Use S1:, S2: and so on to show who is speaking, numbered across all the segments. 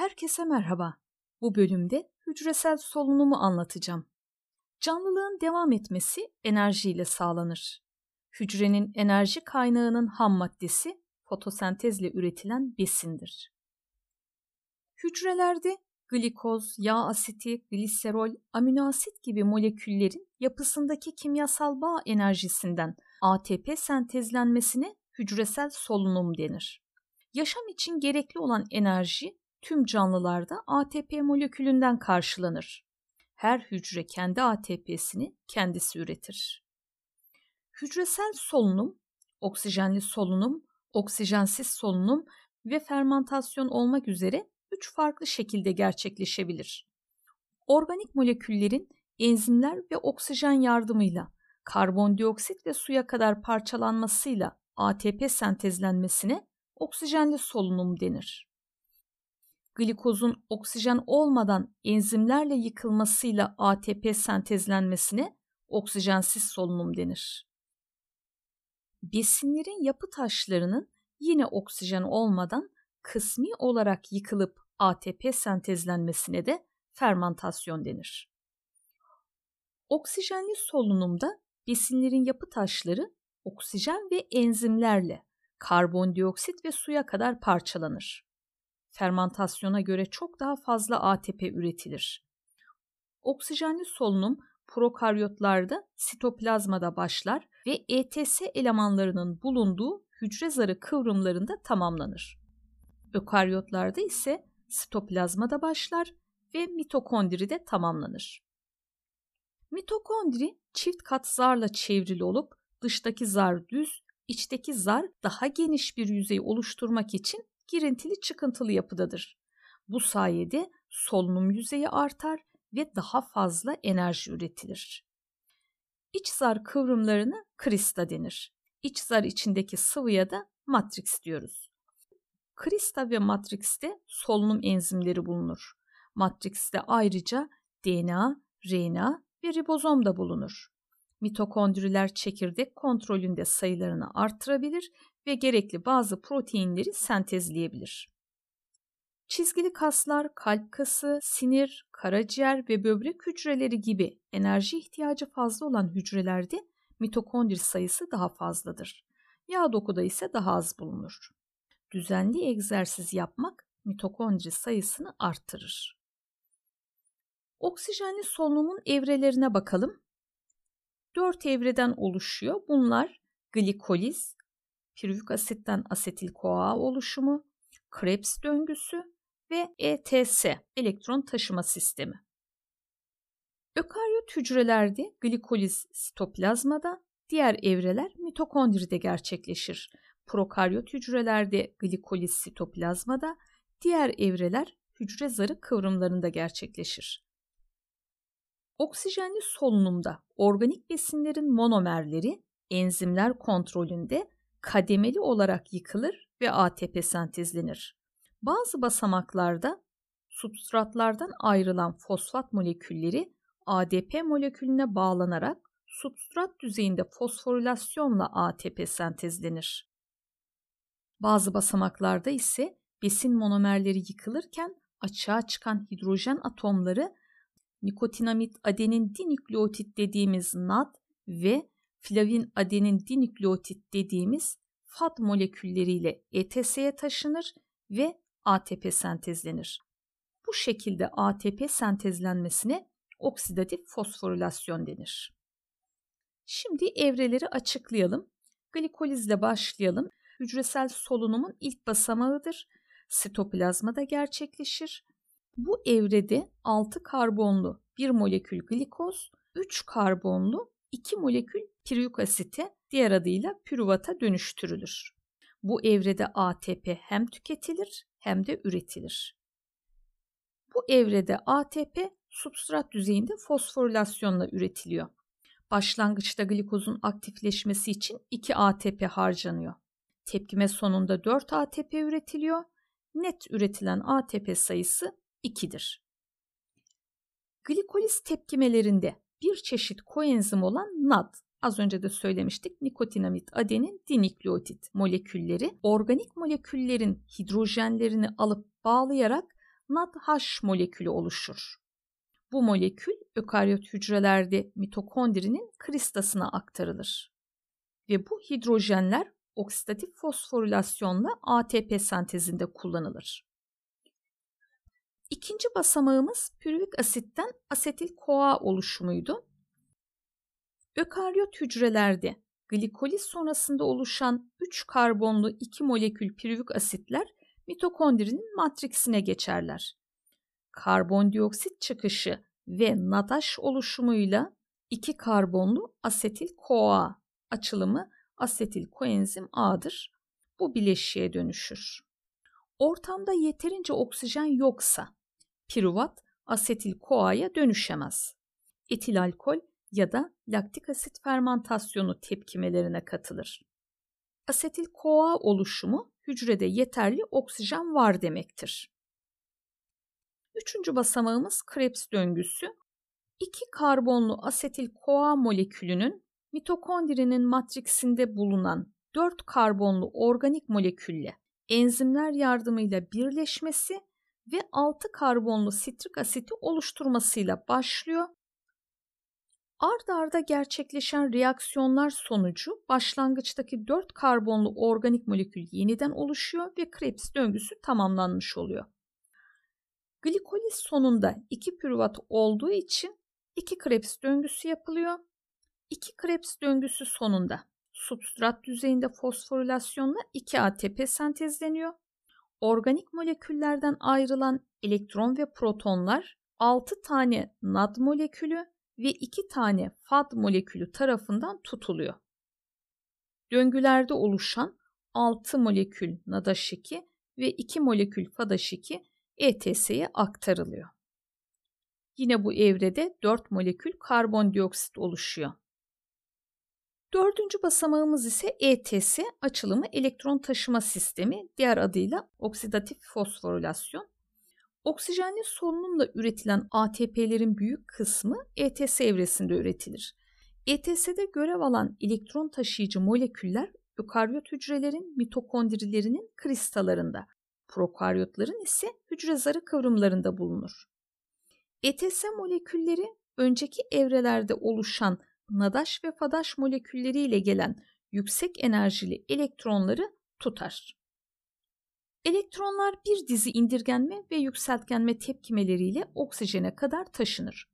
S1: Herkese merhaba. Bu bölümde hücresel solunumu anlatacağım. Canlılığın devam etmesi enerjiyle sağlanır. Hücrenin enerji kaynağının ham maddesi fotosentezle üretilen besindir. Hücrelerde glikoz, yağ asiti, gliserol, amino asit gibi moleküllerin yapısındaki kimyasal bağ enerjisinden ATP sentezlenmesine hücresel solunum denir. Yaşam için gerekli olan enerji tüm canlılarda ATP molekülünden karşılanır. Her hücre kendi ATP'sini kendisi üretir. Hücresel solunum, oksijenli solunum, oksijensiz solunum ve fermentasyon olmak üzere üç farklı şekilde gerçekleşebilir. Organik moleküllerin enzimler ve oksijen yardımıyla karbondioksit ve suya kadar parçalanmasıyla ATP sentezlenmesine oksijenli solunum denir. Glikozun oksijen olmadan enzimlerle yıkılmasıyla ATP sentezlenmesine oksijensiz solunum denir. Besinlerin yapı taşlarının yine oksijen olmadan kısmi olarak yıkılıp ATP sentezlenmesine de fermentasyon denir. Oksijenli solunumda besinlerin yapı taşları oksijen ve enzimlerle karbondioksit ve suya kadar parçalanır. Fermentasyona göre çok daha fazla ATP üretilir. Oksijenli solunum prokaryotlarda sitoplazmada başlar ve ETS elemanlarının bulunduğu hücre zarı kıvrımlarında tamamlanır. Ökaryotlarda ise sitoplazmada başlar ve mitokondride tamamlanır. Mitokondri çift kat zarla çevrili olup dıştaki zar düz, içteki zar daha geniş bir yüzey oluşturmak için girintili çıkıntılı yapıdadır. Bu sayede solunum yüzeyi artar ve daha fazla enerji üretilir. İç zar kıvrımlarına krista denir. İç zar içindeki sıvıya da matrix diyoruz. Krista ve matrixte solunum enzimleri bulunur. Matrixte ayrıca DNA, RNA ve ribozom da bulunur. Mitokondriler çekirdek kontrolünde sayılarını artırabilir ve gerekli bazı proteinleri sentezleyebilir. Çizgili kaslar, kalp kası, sinir, karaciğer ve böbrek hücreleri gibi enerji ihtiyacı fazla olan hücrelerde mitokondri sayısı daha fazladır. Yağ dokuda ise daha az bulunur. Düzenli egzersiz yapmak mitokondri sayısını arttırır. Oksijenli solunumun evrelerine bakalım. Dört evreden oluşuyor. Bunlar glikoliz, piruvik asitten asetil CoA oluşumu, Krebs döngüsü ve ETS elektron taşıma sistemi. Ökaryot hücrelerde glikoliz sitoplazmada, diğer evreler mitokondride gerçekleşir. Prokaryot hücrelerde glikoliz sitoplazmada, diğer evreler hücre zarı kıvrımlarında gerçekleşir. Oksijenli solunumda organik besinlerin monomerleri enzimler kontrolünde kademeli olarak yıkılır ve ATP sentezlenir. Bazı basamaklarda substratlardan ayrılan fosfat molekülleri ADP molekülüne bağlanarak substrat düzeyinde fosforilasyonla ATP sentezlenir. Bazı basamaklarda ise besin monomerleri yıkılırken açığa çıkan hidrojen atomları nikotinamit adenin dinükleotit dediğimiz NAD ve flavin adenin dinükleotit dediğimiz FAD molekülleriyle ETS'ye taşınır ve ATP sentezlenir. Bu şekilde ATP sentezlenmesine oksidatif fosforilasyon denir. Şimdi evreleri açıklayalım. Glikolizle başlayalım. Hücresel solunumun ilk basamağıdır. Sitoplazmada gerçekleşir. Bu evrede 6 karbonlu bir molekül glikoz, 3 karbonlu 2 molekül pirük asite diğer adıyla püruvata dönüştürülür. Bu evrede ATP hem tüketilir hem de üretilir. Bu evrede ATP substrat düzeyinde fosforilasyonla üretiliyor. Başlangıçta glikozun aktifleşmesi için 2 ATP harcanıyor. Tepkime sonunda 4 ATP üretiliyor. Net üretilen ATP sayısı 2'dir. Glikoliz tepkimelerinde bir çeşit koenzim olan NAD Az önce de söylemiştik nikotinamit adenin dinükleotit molekülleri organik moleküllerin hidrojenlerini alıp bağlayarak NADH molekülü oluşur. Bu molekül ökaryot hücrelerde mitokondrinin kristasına aktarılır. Ve bu hidrojenler oksidatif fosforilasyonla ATP sentezinde kullanılır. İkinci basamağımız pürvik asitten asetil koa oluşumuydu. Ökaryot hücrelerde glikoliz sonrasında oluşan 3 karbonlu 2 molekül pürvik asitler mitokondrinin matriksine geçerler. Karbondioksit çıkışı ve nadaş oluşumuyla 2 karbonlu asetil koa açılımı asetil koenzim A'dır. Bu bileşiğe dönüşür. Ortamda yeterince oksijen yoksa piruvat asetil koa'ya dönüşemez. Etil alkol ya da laktik asit fermentasyonu tepkimelerine katılır. Asetil koa oluşumu hücrede yeterli oksijen var demektir. Üçüncü basamağımız Krebs döngüsü. İki karbonlu asetil koa molekülünün mitokondrinin matriksinde bulunan 4 karbonlu organik molekülle enzimler yardımıyla birleşmesi ve 6 karbonlu sitrik asiti oluşturmasıyla başlıyor. Ard arda gerçekleşen reaksiyonlar sonucu başlangıçtaki 4 karbonlu organik molekül yeniden oluşuyor ve Krebs döngüsü tamamlanmış oluyor. Glikoliz sonunda 2 pürüvat olduğu için 2 Krebs döngüsü yapılıyor. 2 Krebs döngüsü sonunda substrat düzeyinde fosforilasyonla 2 ATP sentezleniyor organik moleküllerden ayrılan elektron ve protonlar 6 tane NAD molekülü ve 2 tane FAD molekülü tarafından tutuluyor. Döngülerde oluşan 6 molekül NADH2 ve 2 molekül FADH2 ETS'ye aktarılıyor. Yine bu evrede 4 molekül karbondioksit oluşuyor. Dördüncü basamağımız ise ETS açılımı elektron taşıma sistemi diğer adıyla oksidatif fosforilasyon. Oksijenli solunumla üretilen ATP'lerin büyük kısmı ETS evresinde üretilir. ETS'de görev alan elektron taşıyıcı moleküller ökaryot hücrelerin mitokondrilerinin kristallarında, prokaryotların ise hücre zarı kıvrımlarında bulunur. ETS molekülleri önceki evrelerde oluşan nadaş ve fadaş molekülleriyle gelen yüksek enerjili elektronları tutar. Elektronlar bir dizi indirgenme ve yükseltgenme tepkimeleriyle oksijene kadar taşınır.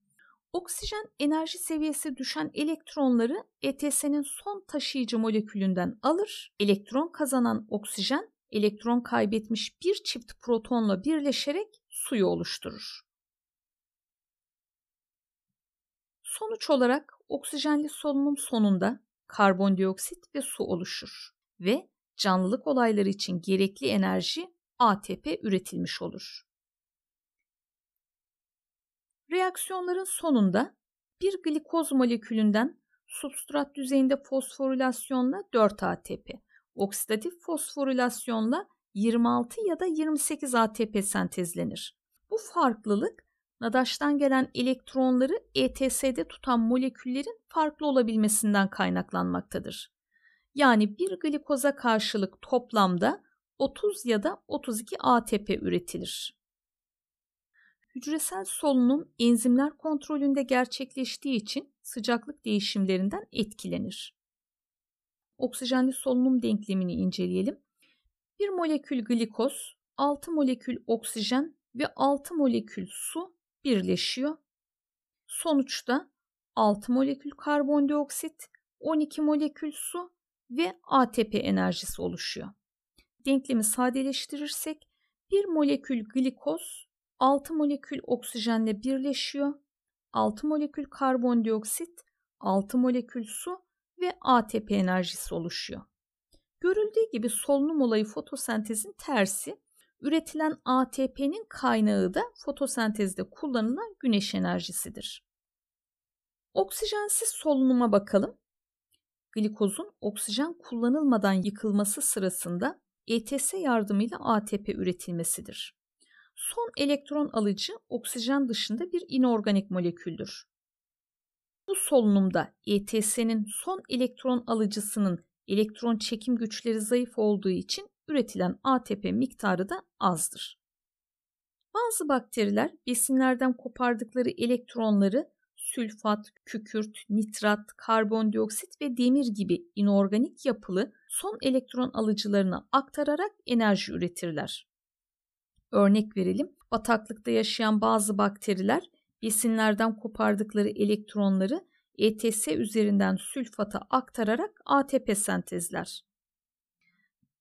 S1: Oksijen enerji seviyesi düşen elektronları ETS'nin son taşıyıcı molekülünden alır. Elektron kazanan oksijen elektron kaybetmiş bir çift protonla birleşerek suyu oluşturur. Sonuç olarak oksijenli solunum sonunda karbondioksit ve su oluşur ve canlılık olayları için gerekli enerji ATP üretilmiş olur. Reaksiyonların sonunda bir glikoz molekülünden substrat düzeyinde fosforilasyonla 4 ATP, oksidatif fosforilasyonla 26 ya da 28 ATP sentezlenir. Bu farklılık Nadaş'tan gelen elektronları ETS'de tutan moleküllerin farklı olabilmesinden kaynaklanmaktadır. Yani bir glikoza karşılık toplamda 30 ya da 32 ATP üretilir. Hücresel solunum enzimler kontrolünde gerçekleştiği için sıcaklık değişimlerinden etkilenir. Oksijenli solunum denklemini inceleyelim. Bir molekül glikoz, 6 molekül oksijen ve 6 molekül su birleşiyor. Sonuçta 6 molekül karbondioksit, 12 molekül su ve ATP enerjisi oluşuyor. Denklemi sadeleştirirsek bir molekül glikoz 6 molekül oksijenle birleşiyor. 6 molekül karbondioksit, 6 molekül su ve ATP enerjisi oluşuyor. Görüldüğü gibi solunum olayı fotosentezin tersi Üretilen ATP'nin kaynağı da fotosentezde kullanılan güneş enerjisidir. Oksijensiz solunuma bakalım. Glikozun oksijen kullanılmadan yıkılması sırasında ETS yardımıyla ATP üretilmesidir. Son elektron alıcı oksijen dışında bir inorganik moleküldür. Bu solunumda ETS'nin son elektron alıcısının elektron çekim güçleri zayıf olduğu için üretilen ATP miktarı da azdır. Bazı bakteriler besinlerden kopardıkları elektronları sülfat, kükürt, nitrat, karbondioksit ve demir gibi inorganik yapılı son elektron alıcılarına aktararak enerji üretirler. Örnek verelim, bataklıkta yaşayan bazı bakteriler besinlerden kopardıkları elektronları ETS üzerinden sülfata aktararak ATP sentezler.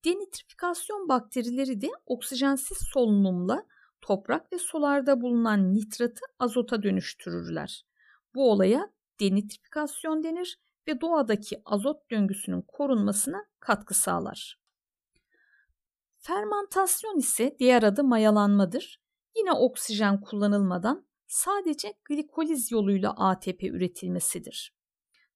S1: Denitrifikasyon bakterileri de oksijensiz solunumla toprak ve sularda bulunan nitratı azota dönüştürürler. Bu olaya denitrifikasyon denir ve doğadaki azot döngüsünün korunmasına katkı sağlar. Fermantasyon ise diğer adı mayalanmadır. Yine oksijen kullanılmadan sadece glikoliz yoluyla ATP üretilmesidir.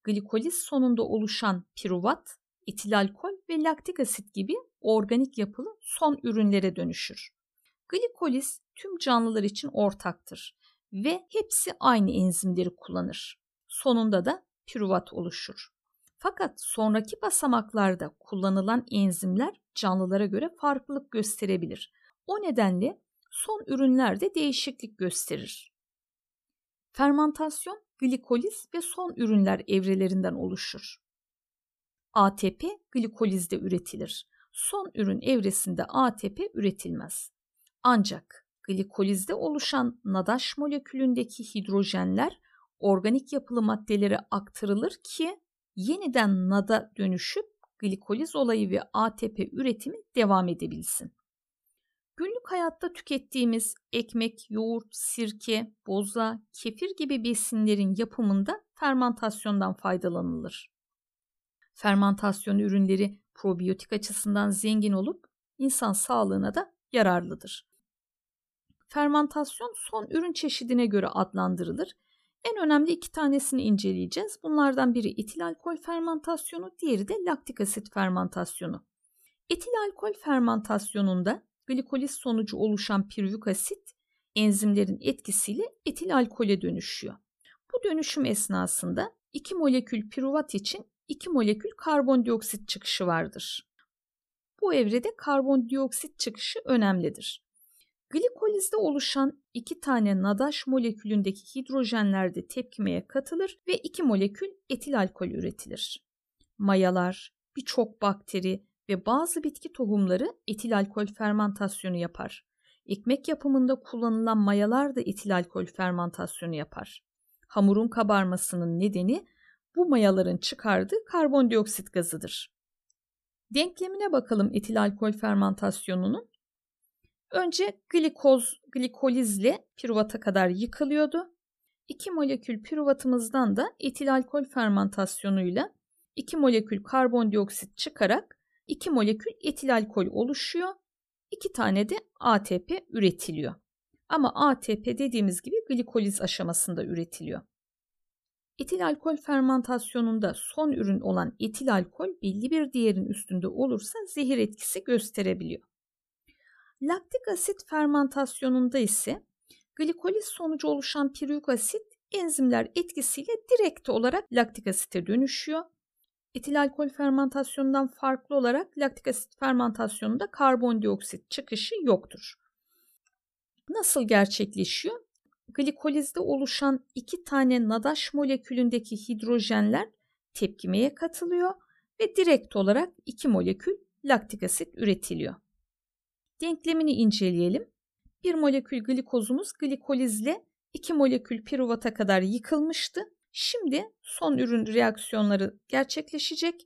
S1: Glikoliz sonunda oluşan piruvat, etil alkol ve laktik asit gibi organik yapılı son ürünlere dönüşür. Glikoliz tüm canlılar için ortaktır ve hepsi aynı enzimleri kullanır. Sonunda da piruvat oluşur. Fakat sonraki basamaklarda kullanılan enzimler canlılara göre farklılık gösterebilir. O nedenle son ürünlerde değişiklik gösterir. Fermantasyon, glikoliz ve son ürünler evrelerinden oluşur. ATP glikolizde üretilir. Son ürün evresinde ATP üretilmez. Ancak glikolizde oluşan nadaş molekülündeki hidrojenler organik yapılı maddelere aktarılır ki yeniden nada dönüşüp glikoliz olayı ve ATP üretimi devam edebilsin. Günlük hayatta tükettiğimiz ekmek, yoğurt, sirke, boza, kefir gibi besinlerin yapımında fermentasyondan faydalanılır. Fermentasyon ürünleri probiyotik açısından zengin olup insan sağlığına da yararlıdır. Fermentasyon son ürün çeşidine göre adlandırılır. En önemli iki tanesini inceleyeceğiz. Bunlardan biri etil alkol fermentasyonu, diğeri de laktik asit fermentasyonu. Etil alkol fermentasyonunda glikoliz sonucu oluşan piruvik asit enzimlerin etkisiyle etil alkole dönüşüyor. Bu dönüşüm esnasında 2 molekül piruvat için 2 molekül karbondioksit çıkışı vardır. Bu evrede karbondioksit çıkışı önemlidir. Glikolizde oluşan iki tane nadaş molekülündeki hidrojenler de tepkimeye katılır ve iki molekül etil alkol üretilir. Mayalar, birçok bakteri ve bazı bitki tohumları etil alkol fermentasyonu yapar. Ekmek yapımında kullanılan mayalar da etil alkol fermentasyonu yapar. Hamurun kabarmasının nedeni bu mayaların çıkardığı karbondioksit gazıdır. Denklemine bakalım etil alkol fermentasyonunun. Önce glikoz, glikolizle piruvata kadar yıkılıyordu. 2 molekül piruvatımızdan da etil alkol fermentasyonuyla 2 molekül karbondioksit çıkarak 2 molekül etil alkol oluşuyor. 2 tane de ATP üretiliyor. Ama ATP dediğimiz gibi glikoliz aşamasında üretiliyor. Etil alkol fermentasyonunda son ürün olan etil alkol belli bir değerin üstünde olursa zehir etkisi gösterebiliyor. Laktik asit fermentasyonunda ise glikoliz sonucu oluşan pirüik asit enzimler etkisiyle direkt olarak laktik asite dönüşüyor. Etil alkol fermentasyonundan farklı olarak laktik asit fermentasyonunda karbondioksit çıkışı yoktur. Nasıl gerçekleşiyor? Glikolizde oluşan iki tane nadaş molekülündeki hidrojenler tepkimeye katılıyor ve direkt olarak iki molekül laktik asit üretiliyor. Denklemini inceleyelim. Bir molekül glikozumuz glikolizle 2 molekül piruvata kadar yıkılmıştı. Şimdi son ürün reaksiyonları gerçekleşecek.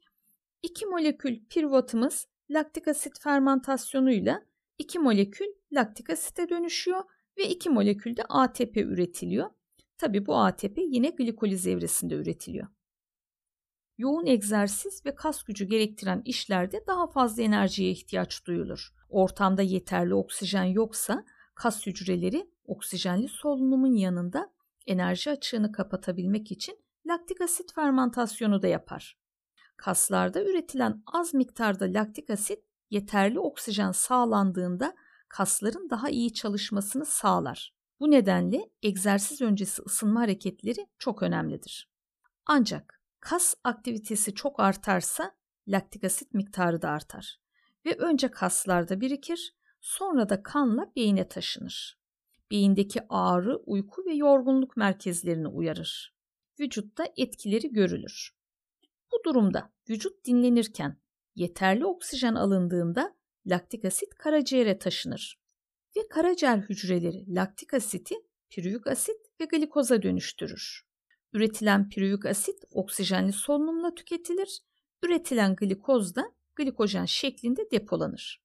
S1: 2 molekül piruvatımız laktik asit fermentasyonuyla 2 molekül laktik asite dönüşüyor ve 2 molekül de ATP üretiliyor. Tabi bu ATP yine glikoliz evresinde üretiliyor. Yoğun egzersiz ve kas gücü gerektiren işlerde daha fazla enerjiye ihtiyaç duyulur. Ortamda yeterli oksijen yoksa kas hücreleri oksijenli solunumun yanında enerji açığını kapatabilmek için laktik asit fermentasyonu da yapar. Kaslarda üretilen az miktarda laktik asit yeterli oksijen sağlandığında kasların daha iyi çalışmasını sağlar. Bu nedenle egzersiz öncesi ısınma hareketleri çok önemlidir. Ancak kas aktivitesi çok artarsa laktik asit miktarı da artar ve önce kaslarda birikir, sonra da kanla beyine taşınır. Beyindeki ağrı, uyku ve yorgunluk merkezlerini uyarır. Vücutta etkileri görülür. Bu durumda vücut dinlenirken yeterli oksijen alındığında laktik asit karaciğere taşınır ve karaciğer hücreleri laktik asiti pirüvik asit ve glikoza dönüştürür. Üretilen pirüvik asit oksijenli solunumla tüketilir, üretilen glikoz da glikojen şeklinde depolanır.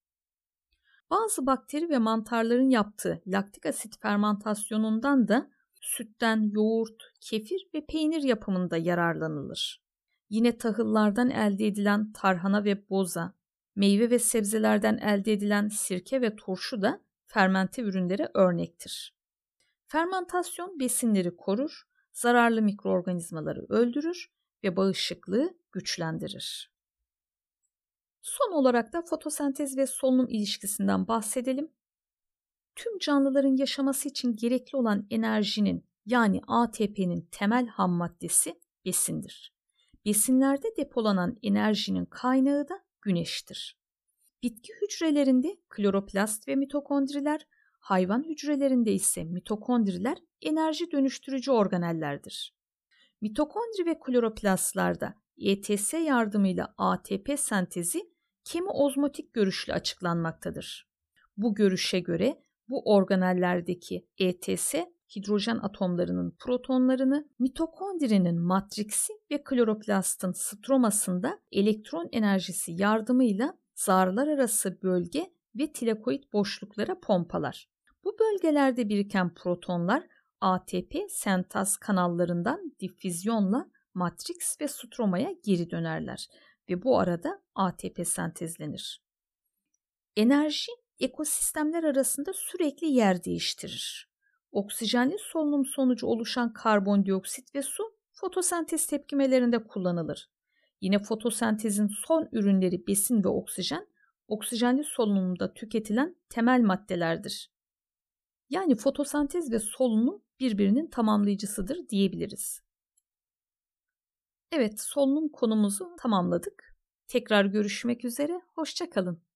S1: Bazı bakteri ve mantarların yaptığı laktik asit fermentasyonundan da sütten yoğurt, kefir ve peynir yapımında yararlanılır. Yine tahıllardan elde edilen tarhana ve boza, meyve ve sebzelerden elde edilen sirke ve turşu da fermente ürünlere örnektir. Fermentasyon besinleri korur, zararlı mikroorganizmaları öldürür ve bağışıklığı güçlendirir. Son olarak da fotosentez ve solunum ilişkisinden bahsedelim. Tüm canlıların yaşaması için gerekli olan enerjinin yani ATP'nin temel ham maddesi besindir. Besinlerde depolanan enerjinin kaynağı da güneştir. Bitki hücrelerinde kloroplast ve mitokondriler, hayvan hücrelerinde ise mitokondriler enerji dönüştürücü organellerdir. Mitokondri ve kloroplastlarda ETS yardımıyla ATP sentezi kemi ozmotik görüşle açıklanmaktadır. Bu görüşe göre bu organellerdeki ETS hidrojen atomlarının protonlarını mitokondrinin matriksi ve kloroplastın stromasında elektron enerjisi yardımıyla zarlar arası bölge ve tilakoid boşluklara pompalar. Bu bölgelerde biriken protonlar ATP sentaz kanallarından difüzyonla matriks ve stromaya geri dönerler ve bu arada ATP sentezlenir. Enerji ekosistemler arasında sürekli yer değiştirir. Oksijenli solunum sonucu oluşan karbondioksit ve su fotosentez tepkimelerinde kullanılır. Yine fotosentezin son ürünleri besin ve oksijen, oksijenli solunumda tüketilen temel maddelerdir. Yani fotosentez ve solunum birbirinin tamamlayıcısıdır diyebiliriz. Evet, solunum konumuzu tamamladık. Tekrar görüşmek üzere, hoşçakalın.